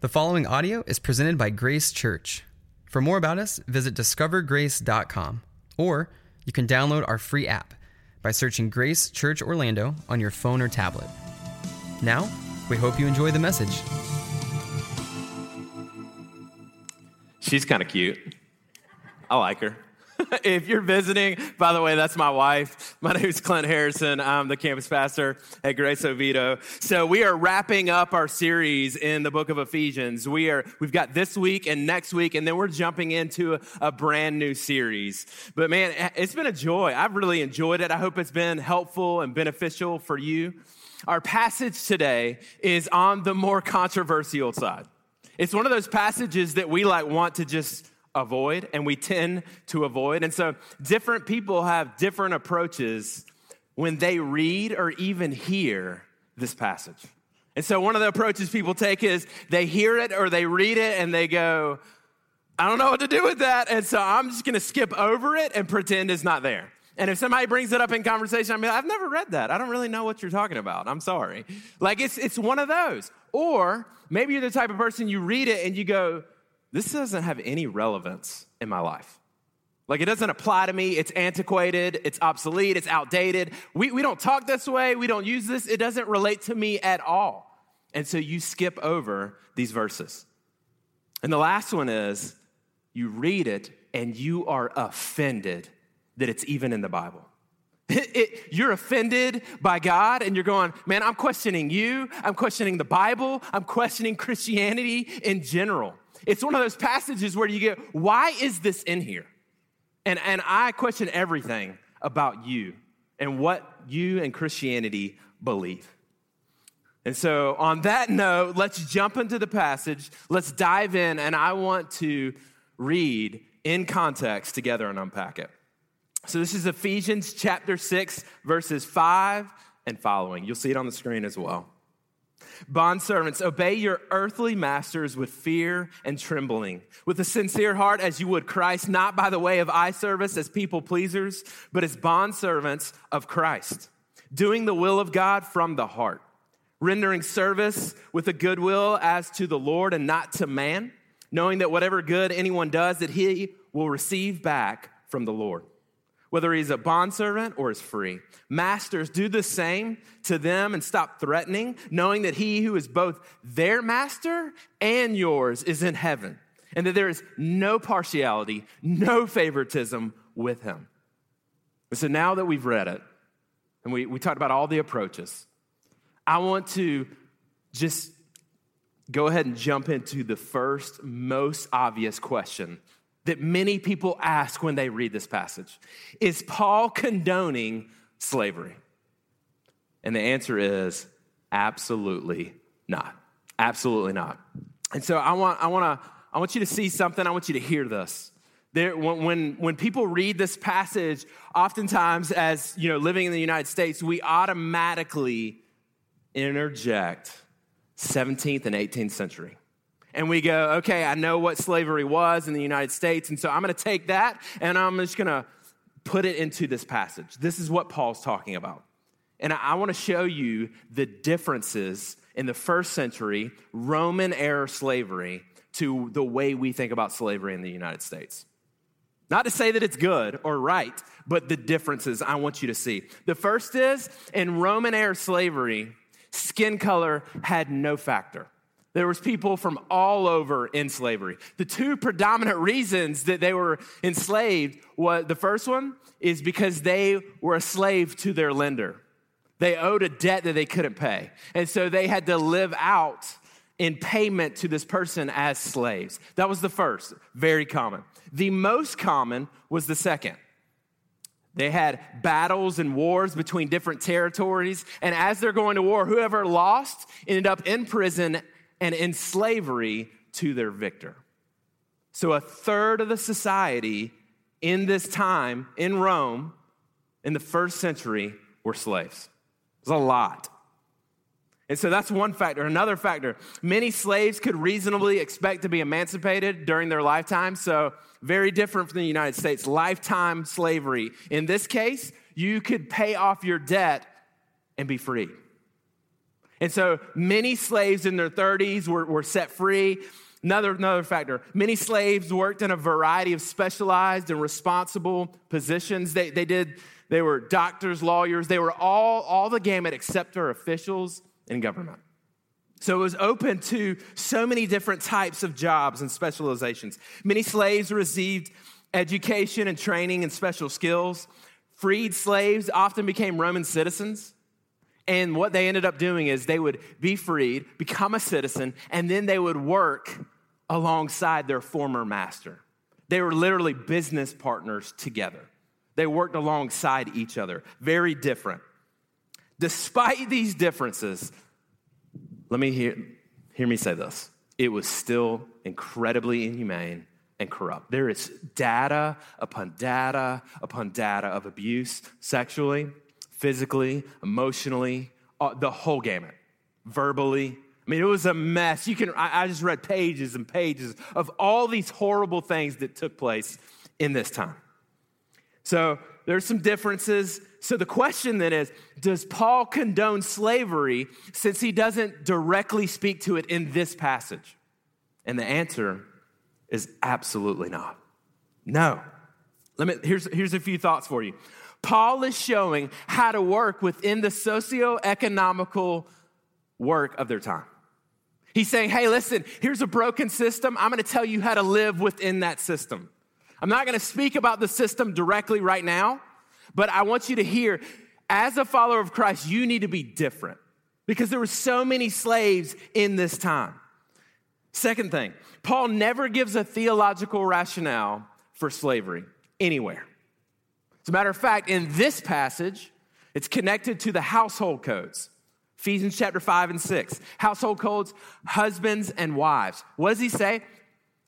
The following audio is presented by Grace Church. For more about us, visit discovergrace.com or you can download our free app by searching Grace Church Orlando on your phone or tablet. Now, we hope you enjoy the message. She's kind of cute. I like her. if you're visiting, by the way, that's my wife. My name is Clint Harrison. I'm the campus pastor at Grace Oviedo. So we are wrapping up our series in the book of Ephesians. We are, we've got this week and next week, and then we're jumping into a, a brand new series. But man, it's been a joy. I've really enjoyed it. I hope it's been helpful and beneficial for you. Our passage today is on the more controversial side. It's one of those passages that we like want to just avoid and we tend to avoid. And so different people have different approaches when they read or even hear this passage. And so one of the approaches people take is they hear it or they read it and they go, I don't know what to do with that. And so I'm just going to skip over it and pretend it's not there. And if somebody brings it up in conversation, I mean, I've never read that. I don't really know what you're talking about. I'm sorry. Like it's, it's one of those. Or maybe you're the type of person you read it and you go, this doesn't have any relevance in my life. Like, it doesn't apply to me. It's antiquated, it's obsolete, it's outdated. We, we don't talk this way, we don't use this. It doesn't relate to me at all. And so you skip over these verses. And the last one is you read it and you are offended that it's even in the Bible. It, it, you're offended by God and you're going, man, I'm questioning you. I'm questioning the Bible. I'm questioning Christianity in general. It's one of those passages where you get, why is this in here? And, and I question everything about you and what you and Christianity believe. And so, on that note, let's jump into the passage. Let's dive in, and I want to read in context together and unpack it. So, this is Ephesians chapter 6, verses 5 and following. You'll see it on the screen as well. Bondservants, obey your earthly masters with fear and trembling, with a sincere heart as you would Christ, not by the way of eye service as people pleasers, but as bondservants of Christ, doing the will of God from the heart, rendering service with a good will as to the Lord and not to man, knowing that whatever good anyone does, that he will receive back from the Lord whether he's a bondservant or is free. Masters, do the same to them and stop threatening, knowing that he who is both their master and yours is in heaven, and that there is no partiality, no favoritism with him. so now that we've read it, and we, we talked about all the approaches, I want to just go ahead and jump into the first, most obvious question that many people ask when they read this passage Is Paul condoning slavery? And the answer is absolutely not. Absolutely not. And so I want, I want, to, I want you to see something. I want you to hear this. There, when, when, people read this passage, oftentimes as you know, living in the United States, we automatically interject 17th and 18th century and we go, okay, I know what slavery was in the United States, and so I'm going to take that and I'm just going to put it into this passage. This is what Paul's talking about. And I, want to show you the differences in the first century Roman era slavery to the way we think about slavery in the United States. Not to say that it's good or right, but the differences I want you to see. The first is in Roman era slavery, skin color had no factor. There was people from all over in slavery. The two predominant reasons that they were enslaved was the first one is because they were a slave to their lender. They owed a debt that they couldn't pay. And so they had to live out in payment to this person as slaves. That was the first, very common. The most common was the second. They had battles and wars between different territories. And as they're going to war, whoever lost ended up in prison and in slavery to their victor. So, a third of the society in this time in Rome in the first century were slaves. It was a lot. And so that's one factor. Another factor many slaves could reasonably expect to be emancipated during their lifetime. So, very different from the United States. Lifetime slavery. In this case, you could pay off your debt and be free. And so many slaves in their 30s were, were set free. Another, another factor many slaves worked in a variety of specialized and responsible positions. They, they did, they were doctors, lawyers, they were all, all the gamut except for officials in government. So it was open to so many different types of jobs and specializations. Many slaves received education and training and special skills. Freed slaves often became Roman citizens. And what they ended up doing is they would be freed, become a citizen, and then they would work alongside their former master. They were literally business partners together. They worked alongside each other, very different. Despite these differences, let me hear, hear me say this it was still incredibly inhumane and corrupt. There is data upon data upon data of abuse sexually, physically, emotionally, uh, the whole gamut, verbally. I mean, it was a mess. You can, I, just read pages and pages of all these horrible things that took place in this time. So there's some differences. So the question then is Does Paul condone slavery since he doesn't directly speak to it in this passage? And the answer is absolutely not. No. Let me, here's, here's a few thoughts for you. Paul is showing how to work within the socio-economical work of their time. He's saying, hey, listen, here's a broken system. I'm going to tell you how to live within that system. I'm not going to speak about the system directly right now, but I want you to hear as a follower of Christ, you need to be different because there were so many slaves in this time. Second thing, Paul never gives a theological rationale for slavery anywhere. As a matter of fact, in this passage, it's connected to the household codes. Ephesians chapter 5 and 6. Household codes, husbands and wives. What does he say?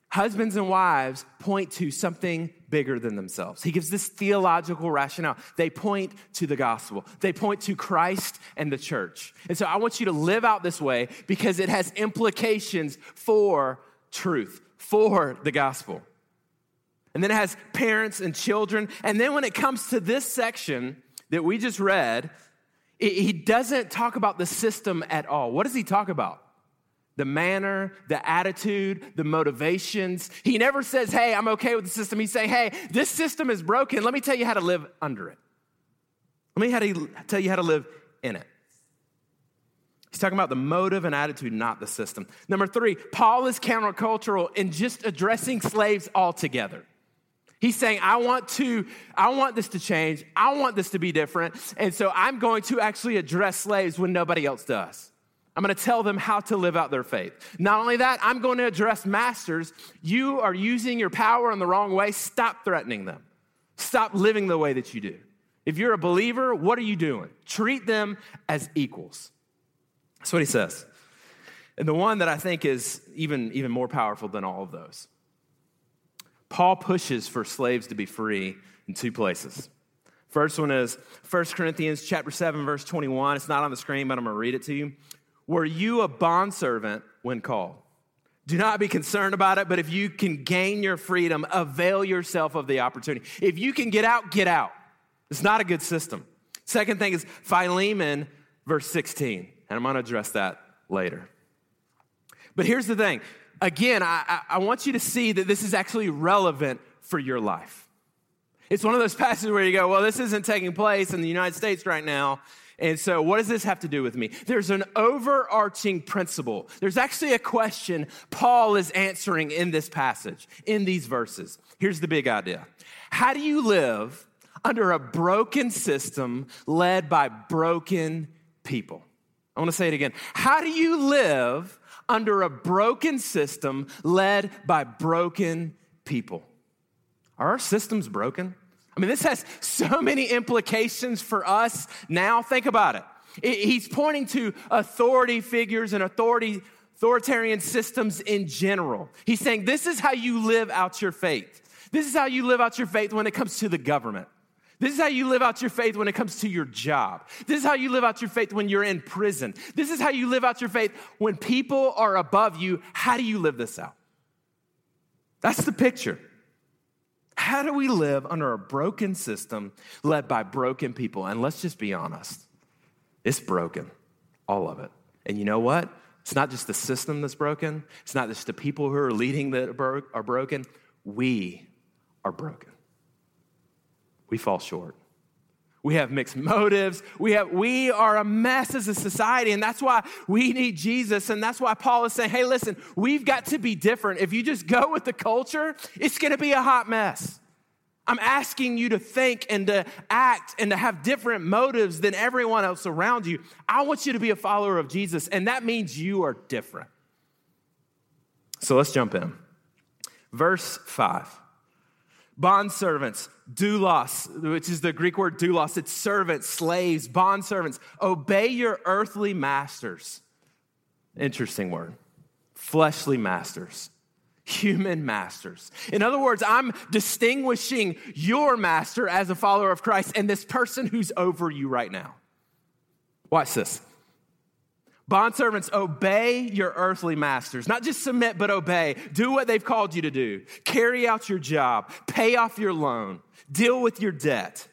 Husbands and wives point to something bigger than themselves. He gives this theological rationale. They point to the gospel, they point to Christ and the church. And so I want you to live out this way because it has implications for truth, for the gospel. And then it has parents and children. And then when it comes to this section that we just read, he doesn't talk about the system at all. What does he talk about? the manner, the attitude, the motivations. He never says, Hey, I'm okay with the system. He's saying, Hey, this system is broken. Let me tell you how to live under it. Let me how to tell you how to live in it. He's talking about the motive and attitude, not the system. Number three, Paul is countercultural in just addressing slaves altogether. He's saying, I want to, I want this to change. I want this to be different. And so I'm going to actually address slaves when nobody else does. I'm going to tell them how to live out their faith. Not only that, I'm going to address masters. You are using your power in the wrong way. Stop threatening them. Stop living the way that you do. If you're a believer, what are you doing? Treat them as equals. That's what he says. And the one that I think is even, even more powerful than all of those. Paul pushes for slaves to be free in two places. First one is 1 Corinthians chapter 7 verse 21. It's not on the screen, but I'm going to read it to you. Were you a bondservant when called? Do not be concerned about it, but if you can gain your freedom, avail yourself of the opportunity. If you can get out, get out. It's not a good system. Second thing is Philemon, verse 16, and I'm to address that later. But here's the thing again, I, I, want you to see that this is actually relevant for your life. It's one of those passages where you go, well, this isn't taking place in the United States right now. And so, what does this have to do with me? There's an overarching principle. There's actually a question Paul is answering in this passage, in these verses. Here's the big idea How do you live under a broken system led by broken people? I want to say it again. How do you live under a broken system led by broken people? Are our systems broken? I mean, this has so many implications for us now. Think about it. He's pointing to authority figures and authority, authoritarian systems in general. He's saying this is how you live out your faith. This is how you live out your faith when it comes to the government. This is how you live out your faith when it comes to your job. This is how you live out your faith when you're in prison. This is how you live out your faith when people are above you. How do you live this out? That's the picture. How do we live under a broken system led by broken people? And let's just be honest it's broken, all of it. And you know what? It's not just the system that's broken, it's not just the people who are leading that are broken. We are broken. We fall short. We have mixed motives. We, have, we are a mess as a society, and that's why we need Jesus. And that's why Paul is saying, hey, listen, we've got to be different. If you just go with the culture, it's going to be a hot mess. I'm asking you to think and to act and to have different motives than everyone else around you. I want you to be a follower of Jesus, and that means you are different. So let's jump in. Verse 5. Bond servants, doulos, which is the Greek word doulos, it's servants, slaves, bond servants. Obey your earthly masters. Interesting word. Fleshly masters, human masters. In other words, I'm distinguishing your master as a follower of Christ and this person who's over you right now. Watch this. Bondservants, obey your earthly masters. Not just submit, but obey. Do what they've called you to do. Carry out your job. Pay off your loan. Deal with your debt.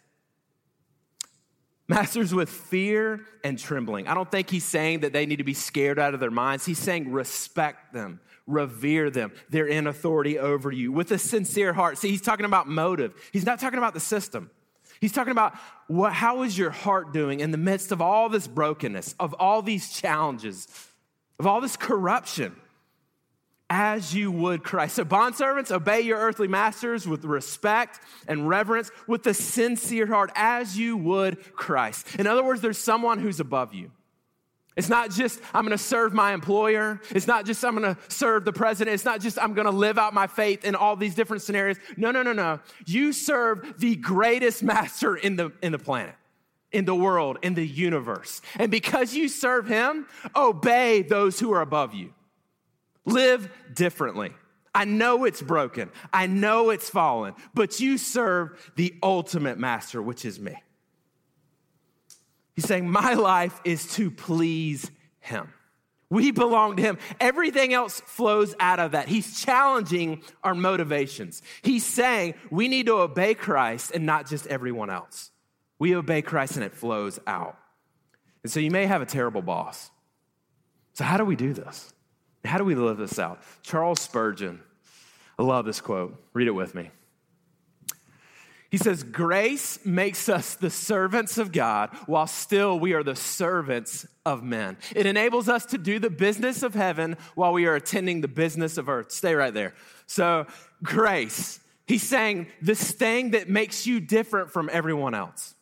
Masters with fear and trembling. I don't think he's saying that they need to be scared out of their minds. He's saying respect them, revere them. They're in authority over you with a sincere heart. See, he's talking about motive, he's not talking about the system. He's talking about what, how is your heart doing in the midst of all this brokenness, of all these challenges, of all this corruption, as you would Christ. So, bondservants, obey your earthly masters with respect and reverence, with a sincere heart, as you would Christ. In other words, there's someone who's above you. It's not just I'm gonna serve my employer. It's not just I'm gonna serve the president. It's not just I'm gonna live out my faith in all these different scenarios. No, no, no, no. You serve the greatest master in the, in the planet, in the world, in the universe. And because you serve him, obey those who are above you. Live differently. I know it's broken. I know it's fallen, but you serve the ultimate master, which is me. He's saying, My life is to please him. We belong to him. Everything else flows out of that. He's challenging our motivations. He's saying we need to obey Christ and not just everyone else. We obey Christ and it flows out. And so you may have a terrible boss. So, how do we do this? How do we live this out? Charles Spurgeon, I love this quote. Read it with me. He says, Grace makes us the servants of God while still we are the servants of men. It enables us to do the business of heaven while we are attending the business of earth. Stay right there. So, grace. He's saying this thing that makes you different from everyone else.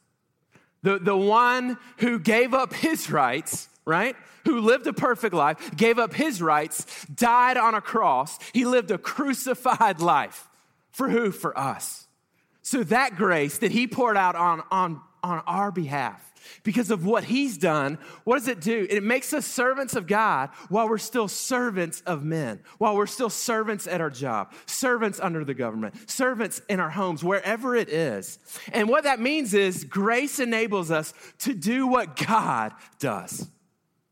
The, the one who gave up his rights, right? Who lived a perfect life, gave up his rights, died on a cross. He lived a crucified life. For who? For us. So that grace that he poured out on, on, on our behalf, because of what he's done, what does it do? It makes us servants of God while we're still servants of men, while we're still servants at our job, servants under the government, servants in our homes, wherever it is. And what that means is grace enables us to do what God does,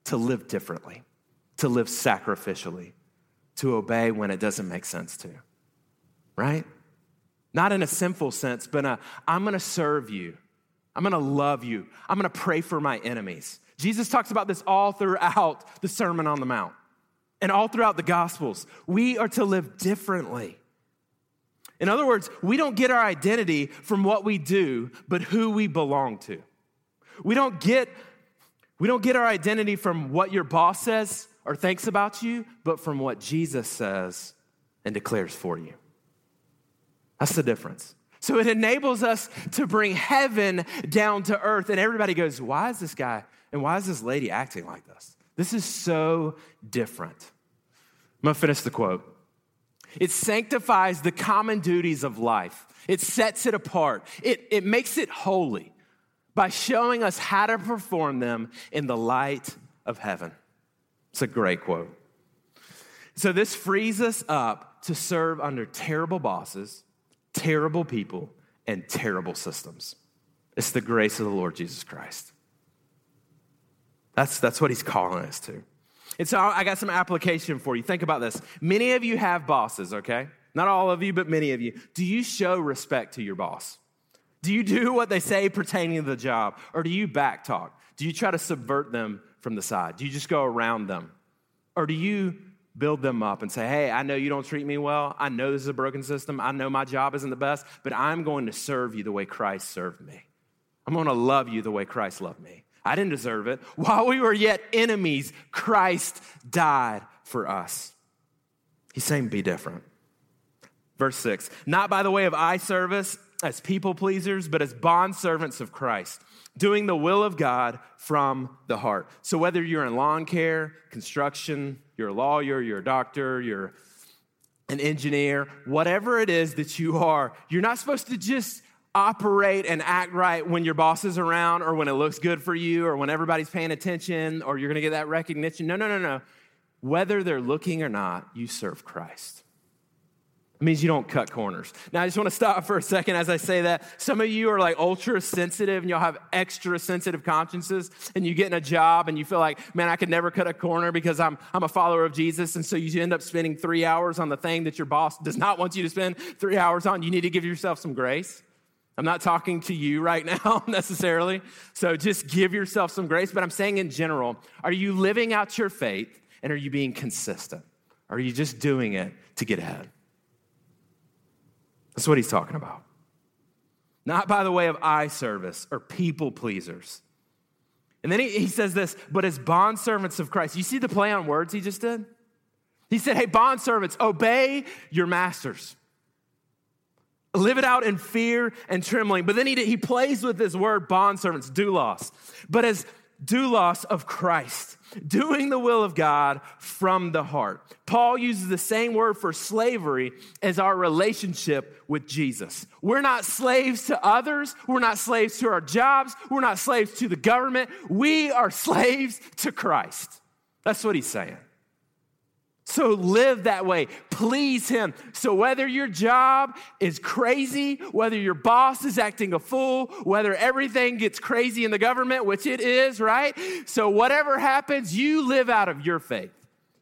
to live differently, to live sacrificially, to obey when it doesn't make sense to, right? Not in a sinful sense, but I'm gonna serve you. I'm gonna love you. I'm gonna pray for my enemies. Jesus talks about this all throughout the Sermon on the Mount and all throughout the Gospels. We are to live differently. In other words, we don't get our identity from what we do, but who we belong to. We don't get, we don't get our identity from what your boss says or thinks about you, but from what Jesus says and declares for you. That's the difference. So it enables us to bring heaven down to earth. And everybody goes, Why is this guy and why is this lady acting like this? This is so different. I'm gonna finish the quote. It sanctifies the common duties of life, it sets it apart, it, it makes it holy by showing us how to perform them in the light of heaven. It's a great quote. So, this frees us up to serve under terrible bosses terrible people, and terrible systems. It's the grace of the Lord Jesus Christ. That's, that's what he's calling us to. And so I got some application for you. Think about this. Many of you have bosses, okay? Not all of you, but many of you. Do you show respect to your boss? Do you do what they say pertaining to the job? Or do you backtalk? Do you try to subvert them from the side? Do you just go around them? Or do you build them up and say, hey, I know you don't treat me well. I know this is a broken system. I know my job isn't the best, but I'm going to serve you the way Christ served me. I'm going to love you the way Christ loved me. I didn't deserve it. While we were yet enemies, Christ died for us. He's saying, be different. Verse six, not by the way of eye service as people pleasers, but as bond servants of Christ, doing the will of God from the heart. So whether you're in lawn care, construction, you're a lawyer, you're a doctor, you're an engineer, whatever it is that you are, you're not supposed to just operate and act right when your boss is around or when it looks good for you or when everybody's paying attention or you're going to get that recognition. No, no, no, no. Whether they're looking or not, you serve Christ. Means you don't cut corners. Now, I just want to stop for a second as I say that. Some of you are like ultra sensitive and you'll have extra sensitive consciences, and you get in a job and you feel like, man, I could never cut a corner because I'm, I'm a follower of Jesus. And so you end up spending three hours on the thing that your boss does not want you to spend three hours on. You need to give yourself some grace. I'm not talking to you right now necessarily. So just give yourself some grace. But I'm saying in general, are you living out your faith and are you being consistent? Are you just doing it to get ahead? That's what he's talking about. Not by the way of eye service or people pleasers. And then he, he says this, but as bond servants of Christ. You see the play on words he just did? He said, Hey, bond servants, obey your masters. Live it out in fear and trembling. But then he, he plays with this word, bond servants, doulos. But as doulos of Christ doing the will of God from the heart. Paul uses the same word for slavery as our relationship with Jesus. We're not slaves to others, we're not slaves to our jobs, we're not slaves to the government. We are slaves to Christ. That's what he's saying. So live that way. Please Him. So whether your job is crazy, whether your boss is acting a fool, whether everything gets crazy in the government, which it is, right? So whatever happens, you live out of your faith.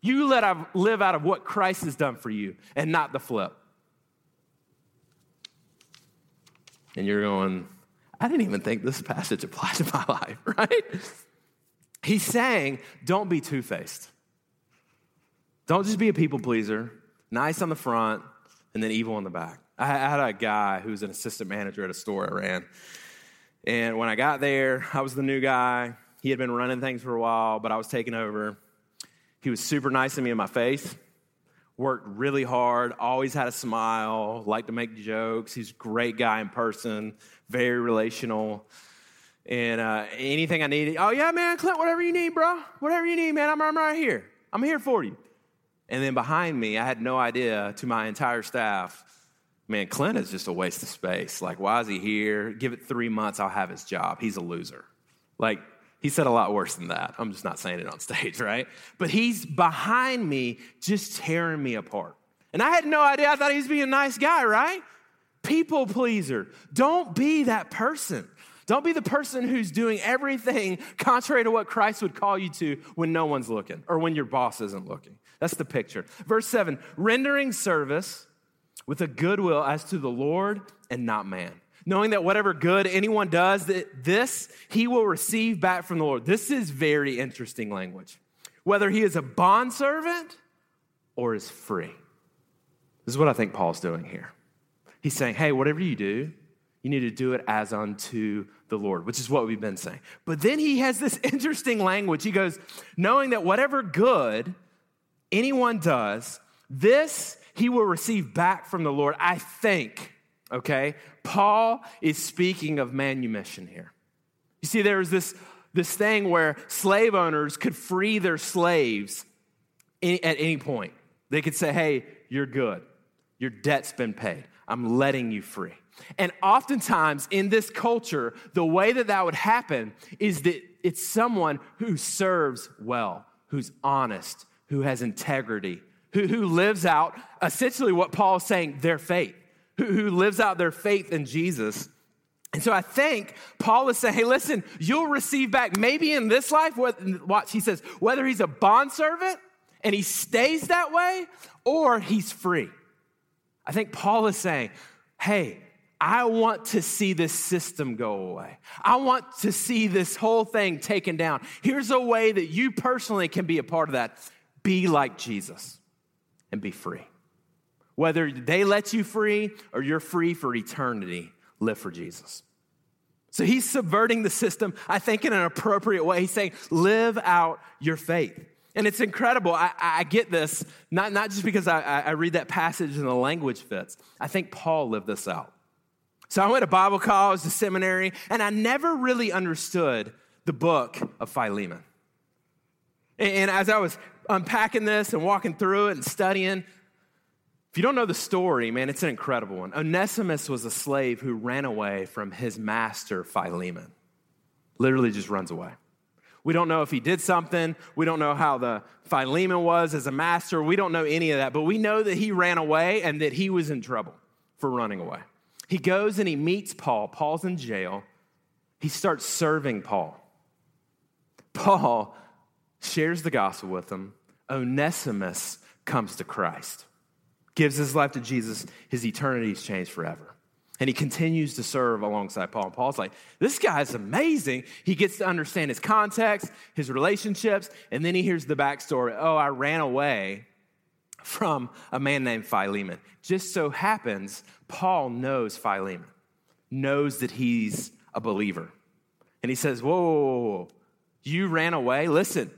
You let live out of what Christ has done for you and not the flip. And you're going, I didn't even think this passage applied to my life, right? He's saying, don't be two faced. Don't just be a people pleaser, nice on the front, and then evil on the back. I had a guy who was an assistant manager at a store I ran. And when I got there, I was the new guy. He had been running things for a while, but I was taking over. He was super nice to me in my face, worked really hard, always had a smile, liked to make jokes. He's a great guy in person, very relational. And uh, anything I needed, oh, yeah, man, Clint, whatever you need, bro. Whatever you need, man, I'm, I'm right here. I'm here for you. And then behind me, I had no idea to my entire staff, man, Clint is just a waste of space. Like, why is he here? Give it three months, I'll have his job. He's a loser. Like, he said a lot worse than that. I'm just not saying it on stage, right? But he's behind me, just tearing me apart. And I had no idea. I thought he was being a nice guy, right? People pleaser. Don't be that person. Don't be the person who's doing everything contrary to what Christ would call you to when no one's looking or when your boss isn't looking. That's the picture. Verse 7 rendering service with a goodwill as to the Lord and not man. Knowing that whatever good anyone does, that this he will receive back from the Lord. This is very interesting language. Whether he is a bondservant or is free. This is what I think Paul's doing here. He's saying, hey, whatever you do, you need to do it as unto the Lord, which is what we've been saying. But then he has this interesting language. He goes, knowing that whatever good anyone does, this he will receive back from the Lord. I think, okay? Paul is speaking of manumission here. You see, there's this, this thing where slave owners could free their slaves at any point. They could say, hey, you're good. Your debt's been paid. I'm letting you free. And oftentimes in this culture, the way that that would happen is that it's someone who serves well, who's honest, who has integrity, who, who lives out essentially what Paul is saying, their faith, who, who lives out their faith in Jesus. And so I think Paul is saying, hey, listen, you'll receive back maybe in this life, what, watch, he says, whether he's a bondservant and he stays that way or he's free. I think Paul is saying, hey, I want to see this system go away. I want to see this whole thing taken down. Here's a way that you personally can be a part of that. Be like Jesus and be free. Whether they let you free or you're free for eternity, live for Jesus. So he's subverting the system, I think, in an appropriate way. He's saying, live out your faith. And it's incredible. I, I get this, not, not just because I, I read that passage and the language fits. I think Paul lived this out. So I went to Bible college, to seminary, and I never really understood the book of Philemon. And as I was unpacking this and walking through it and studying, if you don't know the story, man, it's an incredible one. Onesimus was a slave who ran away from his master, Philemon. Literally just runs away. We don't know if he did something. We don't know how the Philemon was as a master. We don't know any of that, but we know that he ran away and that he was in trouble for running away. He goes and he meets Paul. Paul's in jail. He starts serving Paul. Paul shares the gospel with him. Onesimus comes to Christ, gives his life to Jesus. His eternity is changed forever. And he continues to serve alongside Paul. And Paul's like, this guy's amazing. He gets to understand his context, his relationships, and then he hears the backstory. Oh, I ran away from a man named Philemon. Just so happens, Paul knows Philemon, knows that he's a believer. And he says, Whoa, whoa, whoa, you ran away? Listen,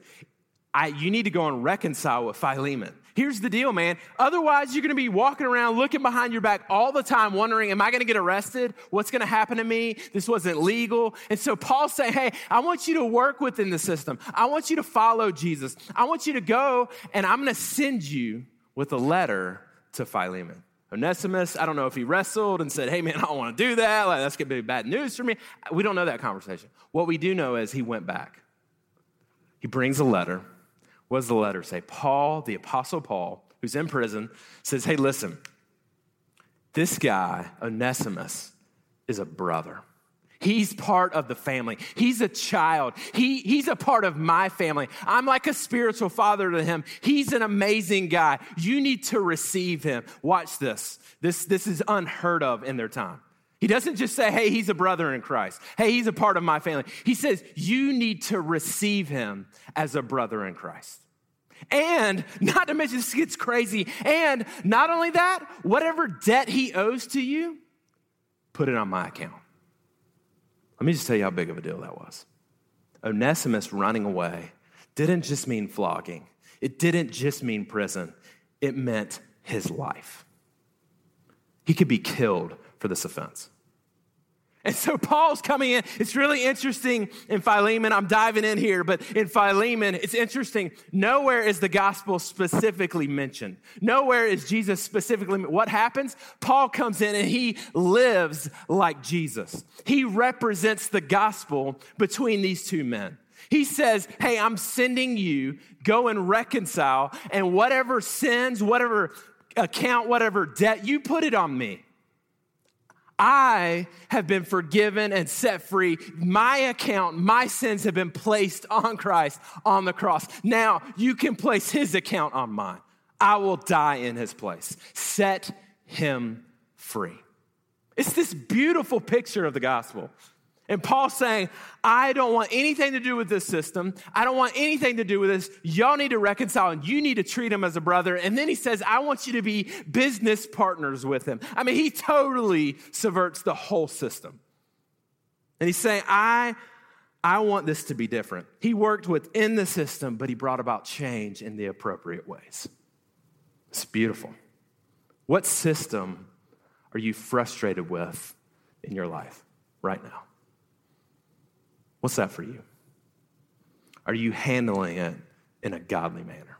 I, you need to go and reconcile with Philemon. Here's the deal, man. Otherwise, you're going to be walking around looking behind your back all the time, wondering, Am I going to get arrested? What's going to happen to me? This wasn't legal. And so Paul's saying, Hey, I want you to work within the system. I want you to follow Jesus. I want you to go, and I'm going to send you with a letter to Philemon. Onesimus, I don't know if he wrestled and said, Hey, man, I don't want to do that. Like, that's going to be bad news for me. We don't know that conversation. What we do know is he went back. He brings a letter. What does the letter say? Paul, the Apostle Paul, who's in prison, says, Hey, listen, this guy, Onesimus, is a brother. He's part of the family. He's a child. He, he's a part of my family. I'm like a spiritual father to him. He's an amazing guy. You need to receive him. Watch this. This, this is unheard of in their time. He doesn't just say, hey, he's a brother in Christ. Hey, he's a part of my family. He says, you need to receive him as a brother in Christ. And not to mention, this gets crazy. And not only that, whatever debt he owes to you, put it on my account. Let me just tell you how big of a deal that was. Onesimus running away didn't just mean flogging, it didn't just mean prison, it meant his life. He could be killed for this offense. And so Paul's coming in. It's really interesting in Philemon. I'm diving in here, but in Philemon, it's interesting. Nowhere is the gospel specifically mentioned. Nowhere is Jesus specifically. What happens? Paul comes in and he lives like Jesus. He represents the gospel between these two men. He says, Hey, I'm sending you, go and reconcile, and whatever sins, whatever account, whatever debt, you put it on me. I have been forgiven and set free. My account, my sins have been placed on Christ on the cross. Now you can place his account on mine. I will die in his place. Set him free. It's this beautiful picture of the gospel. And Paul's saying, I don't want anything to do with this system. I don't want anything to do with this. Y'all need to reconcile and you need to treat him as a brother. And then he says, I want you to be business partners with him. I mean, he totally subverts the whole system. And he's saying, I, I want this to be different. He worked within the system, but he brought about change in the appropriate ways. It's beautiful. What system are you frustrated with in your life right now? What's that for you? Are you handling it in a godly manner?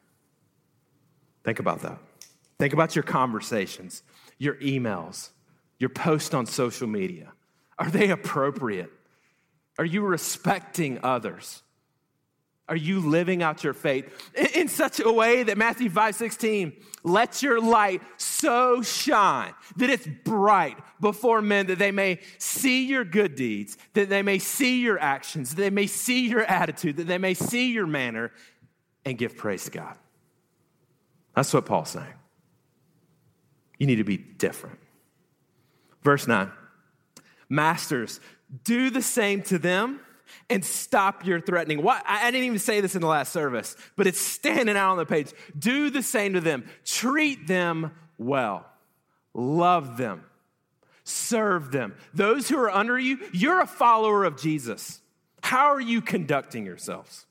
Think about that. Think about your conversations, your emails, your posts on social media. Are they appropriate? Are you respecting others? Are you living out your faith in such a way that Matthew 5 16, let your light so shine that it's bright before men that they may see your good deeds, that they may see your actions, that they may see your attitude, that they may see your manner and give praise to God? That's what Paul's saying. You need to be different. Verse 9 Masters, do the same to them and stop your threatening. What, I didn't even say this in the last service, but it's standing out on the page. Do the same to them. Treat them well. Love them. Serve them. Those who are under you, you're a follower of Jesus. How are you conducting yourselves?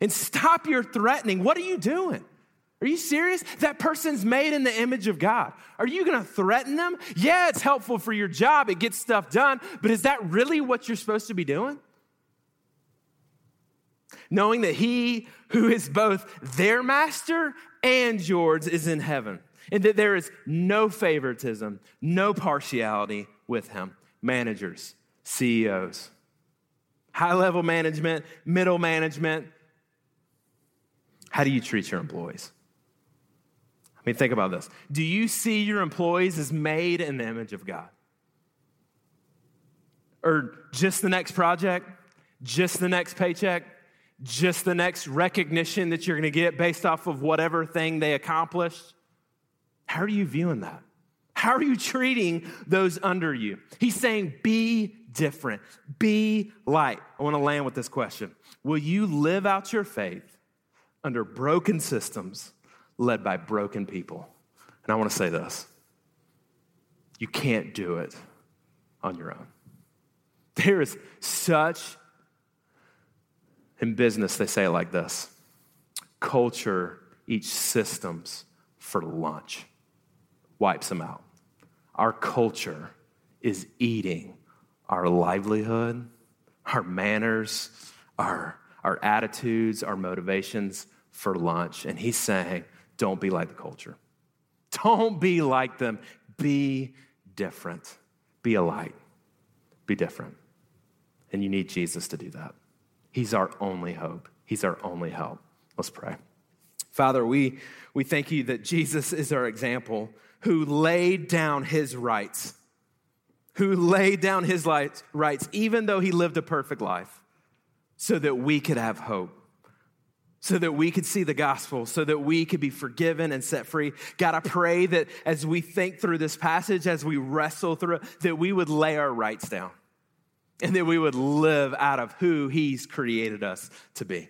And stop your threatening. What are you doing? Are you serious? That person's made in the image of God. Are you going to threaten them? Yeah, it's helpful for your job, it gets stuff done, but is that really what you're supposed to be doing? Knowing that He who is both their master and yours is in heaven, and that there is no favoritism, no partiality with Him. Managers, CEOs, high level management, middle management. How do you treat your employees? I mean, think about this. Do you see your employees as made in the image of God? Or just the next project, just the next paycheck, just the next recognition that you're going to get based off of whatever thing they accomplished? How are you viewing that? How are you treating those under you? He's saying, be different, be light. I want to land with this question Will you live out your faith under broken systems led by broken people. And I want to say this you can't do it on your own. There is such, in business, they say it like this culture eats systems for lunch, wipes them out. Our culture is eating our livelihood, our manners, our, our attitudes, our motivations for lunch. And he's saying, don't be like the culture. Don't be like them. Be different. Be a light. Be different. And you need Jesus to do that. He's our only hope, He's our only help. Let's pray. Father, we, we thank you that Jesus is our example who laid down his rights, who laid down his rights, even though he lived a perfect life, so that we could have hope so that we could see the gospel, so that we could be forgiven and set free. God, I pray that as we think through this passage, as we wrestle through it, that we would lay our rights down and that we would live out of who He's created us to be.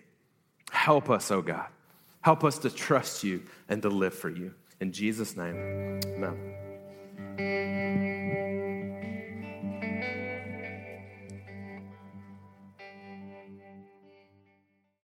Help us, oh God. Help us to trust you and to live for you. In Jesus' name, amen.